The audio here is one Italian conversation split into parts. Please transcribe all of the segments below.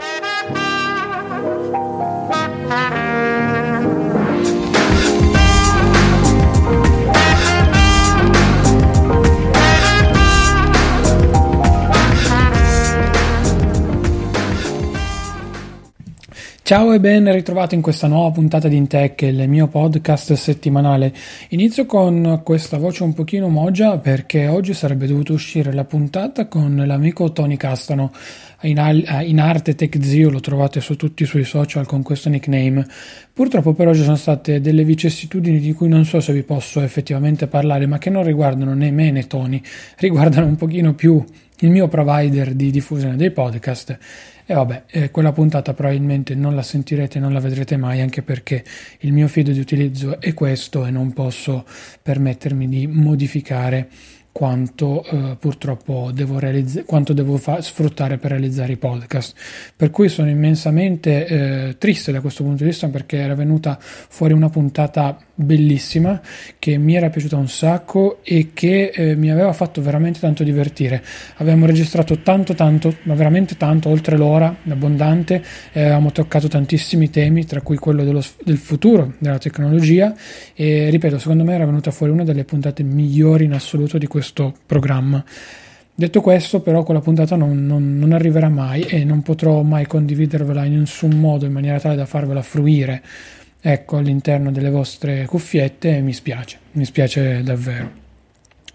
Thank you. Ciao e ben ritrovato in questa nuova puntata di Intech, il mio podcast settimanale. Inizio con questa voce un pochino mogia perché oggi sarebbe dovuto uscire la puntata con l'amico Tony Castano. In, al- in arte TechZio lo trovate su tutti i suoi social con questo nickname. Purtroppo per oggi sono state delle vicissitudini di cui non so se vi posso effettivamente parlare, ma che non riguardano né me né Tony, riguardano un pochino più il mio provider di diffusione dei podcast e vabbè, eh, quella puntata probabilmente non la sentirete, non la vedrete mai, anche perché il mio feed di utilizzo è questo e non posso permettermi di modificare quanto eh, purtroppo devo, realizz- quanto devo fa- sfruttare per realizzare i podcast. Per cui sono immensamente eh, triste da questo punto di vista perché era venuta fuori una puntata bellissima che mi era piaciuta un sacco e che eh, mi aveva fatto veramente tanto divertire. Avevamo registrato tanto tanto, ma veramente tanto, oltre l'ora, abbondante, e avevamo toccato tantissimi temi, tra cui quello dello, del futuro della tecnologia e ripeto, secondo me era venuta fuori una delle puntate migliori in assoluto di questo programma. Detto questo, però, quella puntata non, non, non, arriverà mai e non potrò mai condividervela in nessun modo in maniera tale da farvela fruire ecco all'interno delle vostre cuffiette mi spiace, mi spiace davvero.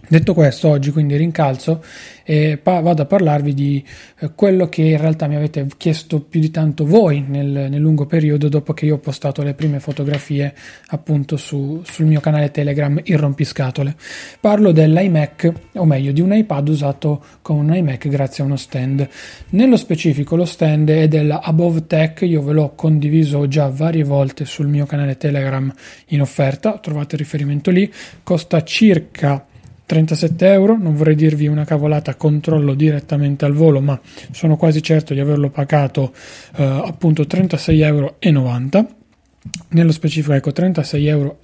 Detto questo, oggi quindi rincalzo e pa- vado a parlarvi di eh, quello che in realtà mi avete chiesto più di tanto voi nel, nel lungo periodo dopo che io ho postato le prime fotografie appunto su, sul mio canale Telegram Il Rompiscatole. Parlo dell'iMac, o meglio di un iPad usato con un iMac grazie a uno stand. Nello specifico lo stand è della Above Tech, io ve l'ho condiviso già varie volte sul mio canale Telegram in offerta, trovate il riferimento lì, costa circa 37 euro, non vorrei dirvi una cavolata, controllo direttamente al volo, ma sono quasi certo di averlo pagato eh, appunto 36,90 euro nello specifico ecco 36,99 euro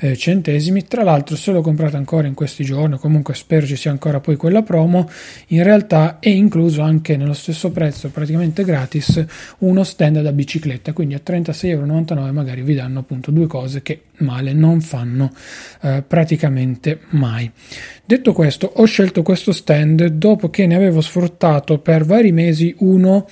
eh, tra l'altro se lo comprate ancora in questi giorni comunque spero ci sia ancora poi quella promo in realtà è incluso anche nello stesso prezzo praticamente gratis uno stand da bicicletta. Quindi a 36,99 euro magari vi danno appunto due cose che male non fanno eh, praticamente mai. Detto questo ho scelto questo stand dopo che ne avevo sfruttato per vari mesi uno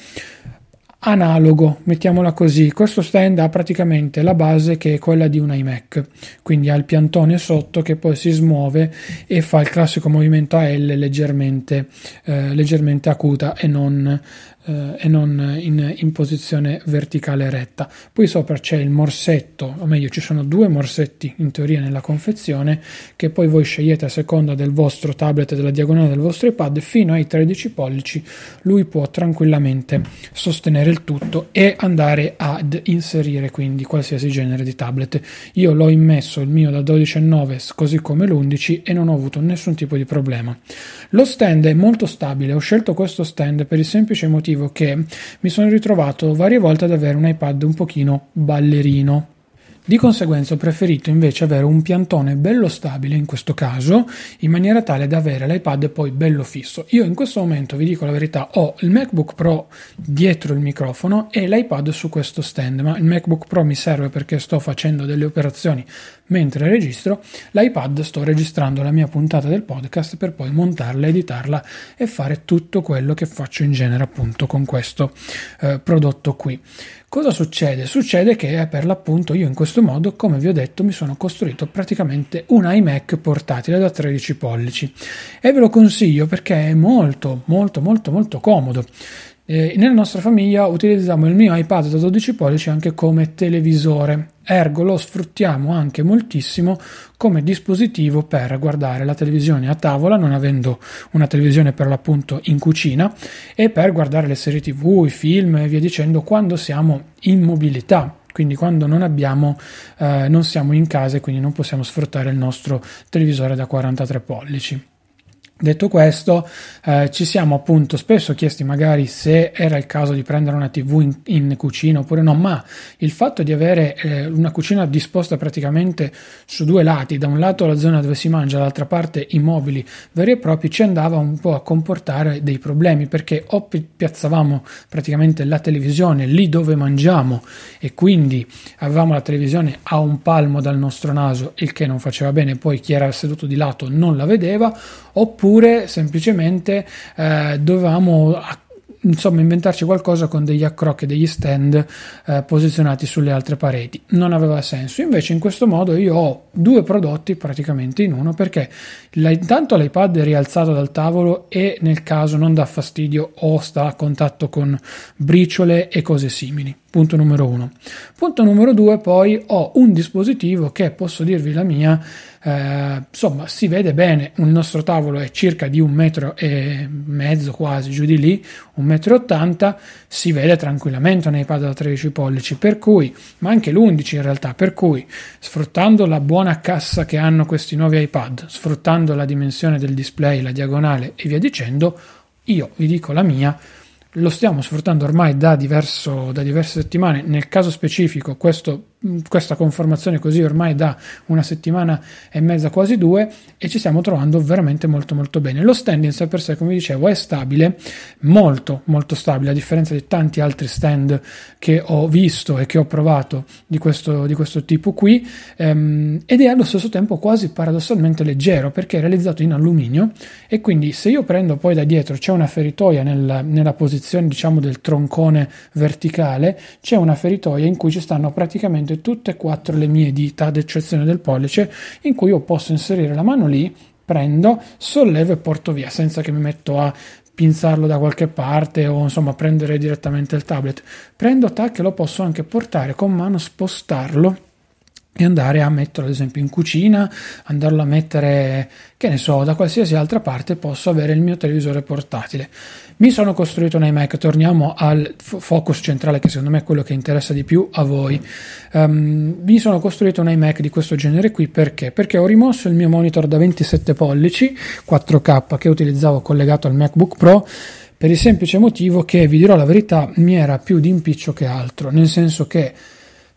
analogo, mettiamola così. Questo stand ha praticamente la base che è quella di un iMac, quindi ha il piantone sotto che poi si smuove e fa il classico movimento a L leggermente, eh, leggermente acuta e non eh, e non in, in, posizione verticale retta. Poi sopra c'è il morsetto, o meglio ci sono due morsetti in teoria nella confezione che poi voi scegliete a seconda del vostro tablet e della diagonale del vostro iPad fino ai 13 pollici. Lui può tranquillamente sostenere il tutto e andare ad inserire quindi qualsiasi genere di tablet. Io l'ho immesso il mio da 12,9 così come l'11 e non ho avuto nessun tipo di problema. Lo stand è molto stabile, ho scelto questo stand per il semplice motivo motivo che mi sono ritrovato varie volte ad avere un iPad un pochino ballerino. Di conseguenza ho preferito invece avere un piantone bello stabile in questo caso, in maniera tale da avere l'iPad poi bello fisso. Io in questo momento vi dico la verità, ho il MacBook Pro dietro il microfono e l'iPad su questo stand, ma il MacBook Pro mi serve perché sto facendo delle operazioni mentre registro, l'iPad sto registrando la mia puntata del podcast per poi montarla, editarla e fare tutto quello che faccio in genere appunto con questo eh, prodotto qui. Cosa succede? Succede che per l'appunto io in questo modo, come vi ho detto, mi sono costruito praticamente un iMac portatile da 13 pollici e ve lo consiglio perché è molto molto molto molto comodo. Eh, nella nostra famiglia utilizziamo il mio iPad da 12 pollici anche come televisore, ergo lo sfruttiamo anche moltissimo come dispositivo per guardare la televisione a tavola, non avendo una televisione per l'appunto in cucina, e per guardare le serie tv, i film e via dicendo quando siamo in mobilità. Quindi quando non abbiamo eh, non siamo in casa e quindi non possiamo sfruttare il nostro televisore da 43 pollici Detto questo, eh, ci siamo appunto spesso chiesti magari se era il caso di prendere una TV in, in cucina oppure no, ma il fatto di avere eh, una cucina disposta praticamente su due lati, da un lato la zona dove si mangia, dall'altra parte i mobili veri e propri, ci andava un po' a comportare dei problemi perché o piazzavamo praticamente la televisione lì dove mangiamo e quindi avevamo la televisione a un palmo dal nostro naso, il che non faceva bene, poi chi era seduto di lato non la vedeva, oppure semplicemente eh, dovevamo insomma inventarci qualcosa con degli accrocchi, degli stand eh, posizionati sulle altre pareti. Non aveva senso. Invece in questo modo io ho due prodotti praticamente in uno perché la, intanto l'iPad è rialzato dal tavolo e nel caso non dà fastidio o sta a contatto con briciole e cose simili. Punto numero uno. Punto numero due, poi ho un dispositivo che posso dirvi la mia eh, insomma si vede bene il nostro tavolo è circa di un metro e mezzo quasi giù di lì un metro e ottanta si vede tranquillamente un iPad da 13 pollici per cui ma anche l'11 in realtà per cui sfruttando la buona cassa che hanno questi nuovi iPad sfruttando la dimensione del display la diagonale e via dicendo io vi dico la mia lo stiamo sfruttando ormai da, diverso, da diverse settimane, nel caso specifico questo questa conformazione così ormai da una settimana e mezza, quasi due, e ci stiamo trovando veramente molto molto bene. Lo stand in sé per sé, come dicevo, è stabile, molto molto stabile, a differenza di tanti altri stand che ho visto e che ho provato di questo, di questo tipo qui, ehm, ed è allo stesso tempo quasi paradossalmente leggero perché è realizzato in alluminio e quindi se io prendo poi da dietro c'è una feritoia nel, nella posizione diciamo del troncone verticale, c'è una feritoia in cui ci stanno praticamente praticamente tutte e quattro le mie dita, ad eccezione del pollice, in cui io posso inserire la mano lì, prendo, sollevo e porto via, senza che mi metto a pinzarlo da qualche parte o insomma prendere direttamente il tablet. Prendo tac e lo posso anche portare con mano, spostarlo e andare a metterlo ad esempio in cucina, andarlo a mettere, che ne so, da qualsiasi altra parte posso avere il mio televisore portatile. Mi sono costruito un iMac, torniamo al focus centrale che secondo me è quello che interessa di più a voi. Um, mi sono costruito un iMac di questo genere qui perché? Perché ho rimosso il mio monitor da 27 pollici 4K che utilizzavo collegato al MacBook Pro per il semplice motivo che, vi dirò la verità, mi era più di impiccio che altro, nel senso che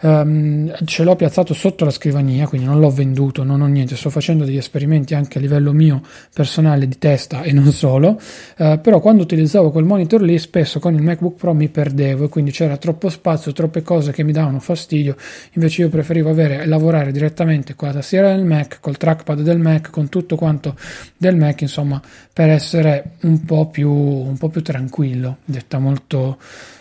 Um, ce l'ho piazzato sotto la scrivania, quindi non l'ho venduto, non ho niente, sto facendo degli esperimenti anche a livello mio personale di testa e non solo, uh, però quando utilizzavo quel monitor lì spesso con il MacBook Pro mi perdevo e quindi c'era troppo spazio, troppe cose che mi davano fastidio, invece io preferivo avere, lavorare direttamente con la tastiera del Mac, col trackpad del Mac, con tutto quanto del Mac, insomma, per essere un po' più, un po più tranquillo, detta molto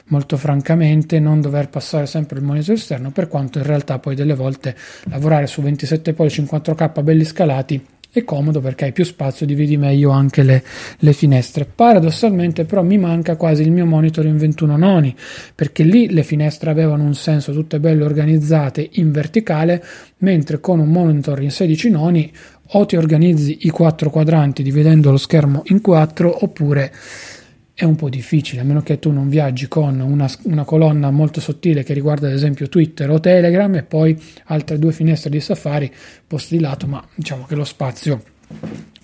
molto francamente non dover passare sempre il monitor esterno per quanto in realtà poi delle volte lavorare su 27 pollici in 4K belli scalati è comodo perché hai più spazio, dividi meglio anche le, le, finestre. Paradossalmente però mi manca quasi il mio monitor in 21 noni, perché lì le finestre avevano un senso tutte belle organizzate in verticale, mentre con un monitor in 16 noni o ti organizzi i quattro quadranti dividendo lo schermo in quattro oppure è un po' difficile, a meno che tu non viaggi con una, una, colonna molto sottile che riguarda ad esempio Twitter o Telegram e poi altre due finestre di Safari posti di lato, ma diciamo che lo spazio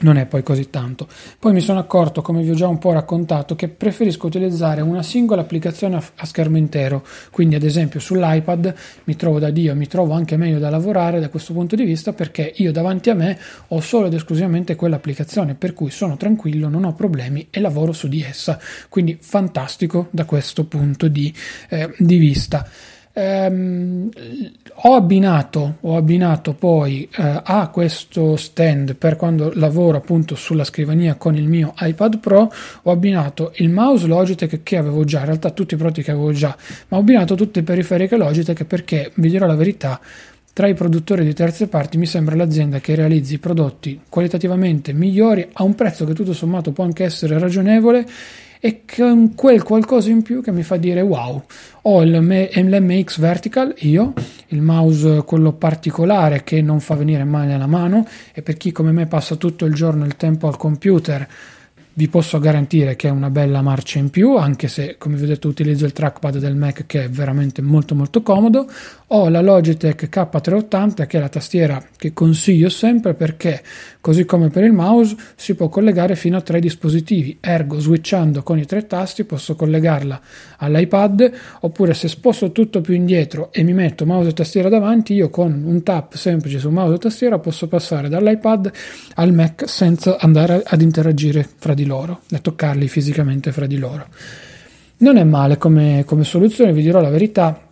non è poi così tanto. Poi mi sono accorto, come vi ho già un po' raccontato, che preferisco utilizzare una singola applicazione a, schermo intero. Quindi, ad esempio, sull'iPad mi trovo da Dio, mi trovo anche meglio da lavorare da questo punto di vista perché io davanti a me ho solo ed esclusivamente quell'applicazione, per cui sono tranquillo, non ho problemi e lavoro su di essa. Quindi fantastico da questo punto di, eh, di vista. Ehm, ho, abbinato, ho abbinato poi eh, a questo stand per quando lavoro appunto sulla scrivania con il mio iPad Pro, ho abbinato il mouse Logitech che avevo già, in realtà tutti i prodotti che avevo già, ma ho abbinato tutte le periferiche Logitech perché vi dirò la verità. Tra i produttori di terze parti mi sembra l'azienda che realizzi prodotti qualitativamente migliori a un prezzo che tutto sommato può anche essere ragionevole e con quel qualcosa in più che mi fa dire wow, ho l'MX Vertical io, il mouse quello particolare che non fa venire male alla mano e per chi come me passa tutto il giorno il tempo al computer vi posso garantire che è una bella marcia in più, anche se come vi ho detto utilizzo il trackpad del Mac che è veramente molto molto comodo. Ho la Logitech K380 che è la tastiera che consiglio sempre perché così come per il mouse si può collegare fino a tre dispositivi, ergo switchando con i tre tasti posso collegarla all'iPad oppure se sposto tutto più indietro e mi metto mouse e tastiera davanti, io con un tap semplice su mouse e tastiera posso passare dall'iPad al Mac senza andare ad interagire fra di loro e toccarli fisicamente fra di loro. Non è male come, come soluzione, vi dirò la verità,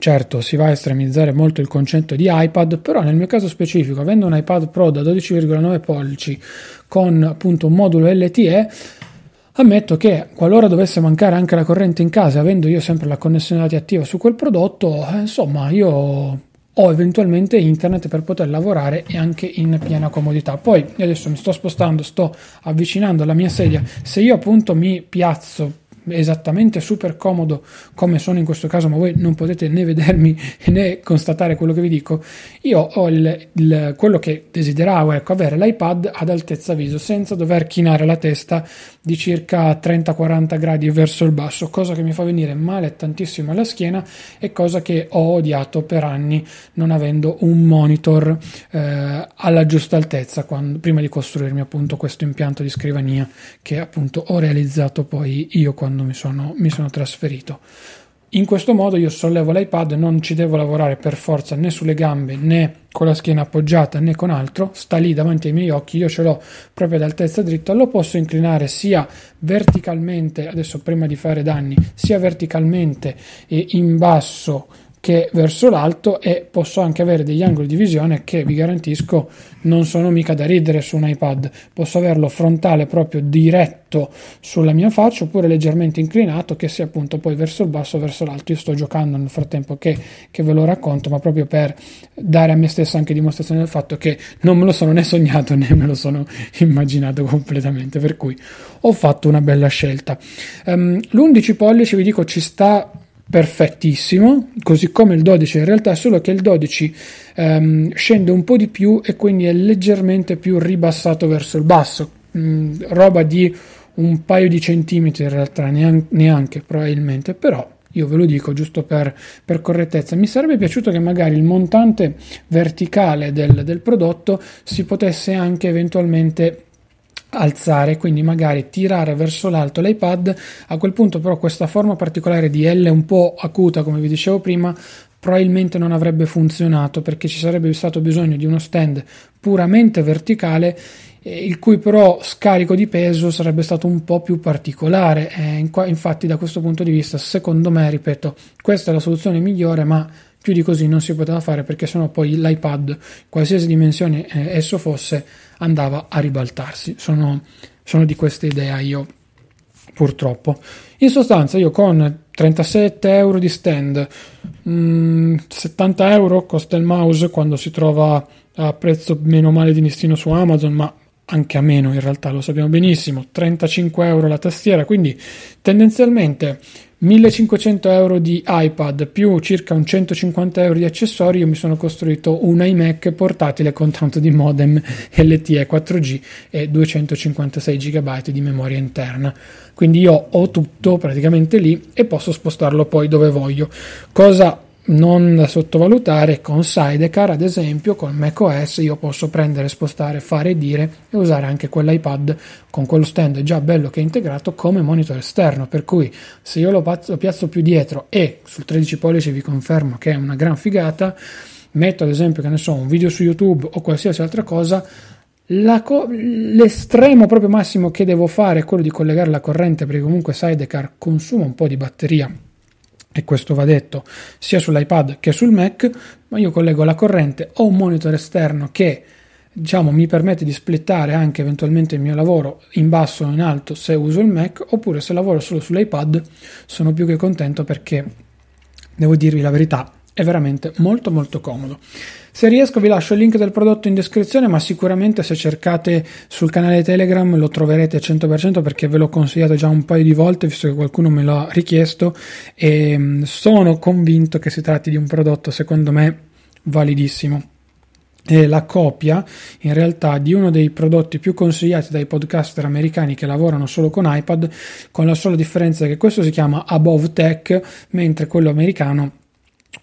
Certo, si va a estremizzare molto il concetto di iPad, però nel mio caso specifico, avendo un iPad Pro da 12,9 pollici con appunto un modulo LTE, ammetto che qualora dovesse mancare anche la corrente in casa, avendo io sempre la connessione dati attiva su quel prodotto, eh, insomma, io ho eventualmente internet per poter lavorare e anche in piena comodità. Poi adesso mi sto spostando, sto avvicinando la mia sedia. Se io appunto mi piazzo esattamente super comodo come sono in questo caso, ma voi non potete né vedermi né constatare quello che vi dico. Io ho il, il, quello che desideravo, ecco, avere l'iPad ad altezza viso senza dover chinare la testa di circa 30-40 gradi verso il basso, cosa che mi fa venire male tantissimo alla schiena e cosa che ho odiato per anni non avendo un monitor eh, alla giusta altezza quando, prima di costruirmi appunto questo impianto di scrivania che appunto ho realizzato poi io quando quando mi sono, mi sono trasferito. In questo modo io sollevo l'iPad, non ci devo lavorare per forza né sulle gambe né con la schiena appoggiata né con altro, sta lì davanti ai miei occhi, io ce l'ho proprio ad altezza dritta, lo posso inclinare sia verticalmente, adesso prima di fare danni, sia verticalmente e in basso che verso l'alto e posso anche avere degli angoli di visione che vi garantisco non sono mica da ridere su un iPad. Posso averlo frontale proprio diretto sulla mia faccia oppure leggermente inclinato che sia appunto poi verso il basso o verso l'alto. Io sto giocando nel frattempo che, che ve lo racconto ma proprio per dare a me stesso anche dimostrazione del fatto che non me lo sono né sognato né me lo sono immaginato completamente. Per cui ho fatto una bella scelta. Um, l'11 pollici vi dico ci sta perfettissimo, così come il 12 in realtà, solo che il 12 ehm, scende un po' di più e quindi è leggermente più ribassato verso il basso, mm, roba di un paio di centimetri in realtà, neanche, neanche probabilmente, però io ve lo dico giusto per, per, correttezza, mi sarebbe piaciuto che magari il montante verticale del, del prodotto si potesse anche eventualmente alzare, quindi magari tirare verso l'alto l'iPad. A quel punto, però, questa forma particolare di L un po' acuta, come vi dicevo prima, probabilmente non avrebbe funzionato perché ci sarebbe stato bisogno di uno stand puramente verticale il cui però scarico di peso sarebbe stato un po' più particolare. Eh, infatti, da questo punto di vista, secondo me, ripeto, questa è la soluzione migliore, ma più di così non si poteva fare perché sennò poi l'iPad, qualsiasi dimensione eh, esso fosse, andava a ribaltarsi. Sono, sono di questa idea io, purtroppo. In sostanza, io con 37 euro di stand, mh, mm, 70 euro costa il mouse quando si trova a prezzo meno male di listino su Amazon, ma anche a meno in realtà lo sappiamo benissimo, 35 euro la tastiera, quindi tendenzialmente 1500 euro di iPad più circa un 150 euro di accessori, io mi sono costruito un iMac portatile con tanto di modem LTE 4G e 256 GB di memoria interna. Quindi io ho tutto praticamente lì e posso spostarlo poi dove voglio. Cosa non da sottovalutare con Sidecar ad esempio con macOS io posso prendere spostare fare e dire e usare anche quell'iPad con quello stand già bello che è integrato come monitor esterno. Per cui se io lo, piazzo più dietro e sul 13 pollici vi confermo che è una gran figata metto ad esempio che ne so un video su YouTube o qualsiasi altra cosa Co- l'estremo proprio massimo che devo fare è quello di collegare la corrente perché comunque Sidecar consuma un po' di batteria e questo va detto sia sull'iPad che sul Mac, ma io collego la corrente o un monitor esterno che diciamo mi permette di splittare anche eventualmente il mio lavoro in basso o in alto se uso il Mac oppure se lavoro solo sull'iPad sono più che contento perché devo dirvi la verità è veramente molto molto comodo. Se riesco vi lascio il link del prodotto in descrizione, ma sicuramente se cercate sul canale Telegram lo troverete al 100% perché ve l'ho consigliato già un paio di volte, visto che qualcuno me l'ha richiesto e mm, sono convinto che si tratti di un prodotto secondo me validissimo. È la copia in realtà di uno dei prodotti più consigliati dai podcaster americani che lavorano solo con iPad, con la sola differenza che questo si chiama Above Tech, mentre quello americano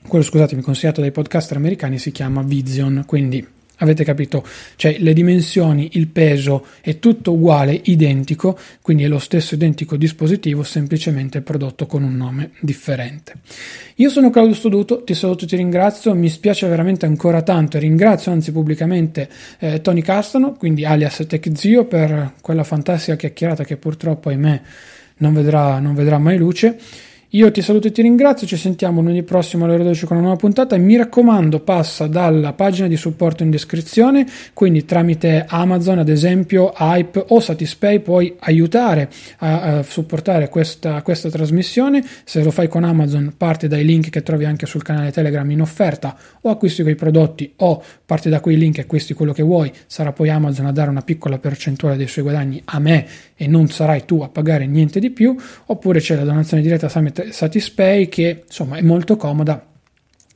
quello scusatemi consigliato dai podcaster americani si chiama Vision, quindi avete capito, cioè le dimensioni, il peso è tutto uguale, identico, quindi è lo stesso identico dispositivo, semplicemente prodotto con un nome differente. Io sono Claudio Stoduto, ti saluto e ti ringrazio, mi spiace veramente ancora tanto e ringrazio anzi pubblicamente eh, Tony Castano, quindi alias TechZio, per quella fantastica chiacchierata che purtroppo ahimè non vedrà, non vedrà mai luce. Io ti saluto e ti ringrazio, ci sentiamo lunedì prossimo alle ore 12 con una nuova puntata. E mi raccomando passa dalla pagina di supporto in descrizione, quindi tramite Amazon ad esempio, Hype o Satispay puoi aiutare a, a supportare questa, questa, trasmissione, se lo fai con Amazon parti dai link che trovi anche sul canale Telegram in offerta o acquisti quei prodotti o parti da quei link e acquisti quello che vuoi, sarà poi Amazon a dare una piccola percentuale dei suoi guadagni a me e non sarai tu a pagare niente di più, oppure c'è la donazione diretta Satispay che insomma è molto comoda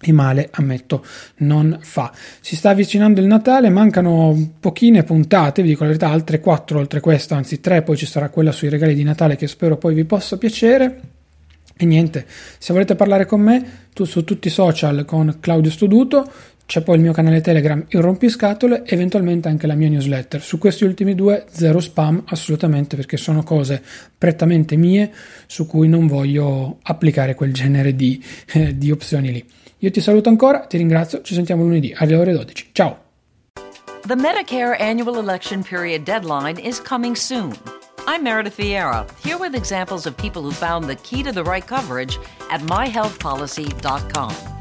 e male, ammetto, non fa. Si sta avvicinando il Natale, mancano pochine puntate, vi dico la verità, altre quattro oltre questa, anzi tre, poi ci sarà quella sui regali di Natale che spero poi vi possa piacere. E niente, se volete parlare con me, tu su tutti i social con Claudio Studuto, c'è poi il mio canale Telegram, il rompiscatole, e eventualmente anche la mia newsletter. Su questi ultimi due, zero spam assolutamente perché sono cose prettamente mie su cui non voglio applicare quel genere di, eh, di opzioni lì. Io ti saluto ancora, ti ringrazio, ci sentiamo lunedì alle ore 12. Ciao! The Medicare annual election period deadline is coming soon. I'm Meredith Vieira, here with examples of people who found the key to the right coverage at myhealthpolicy.com.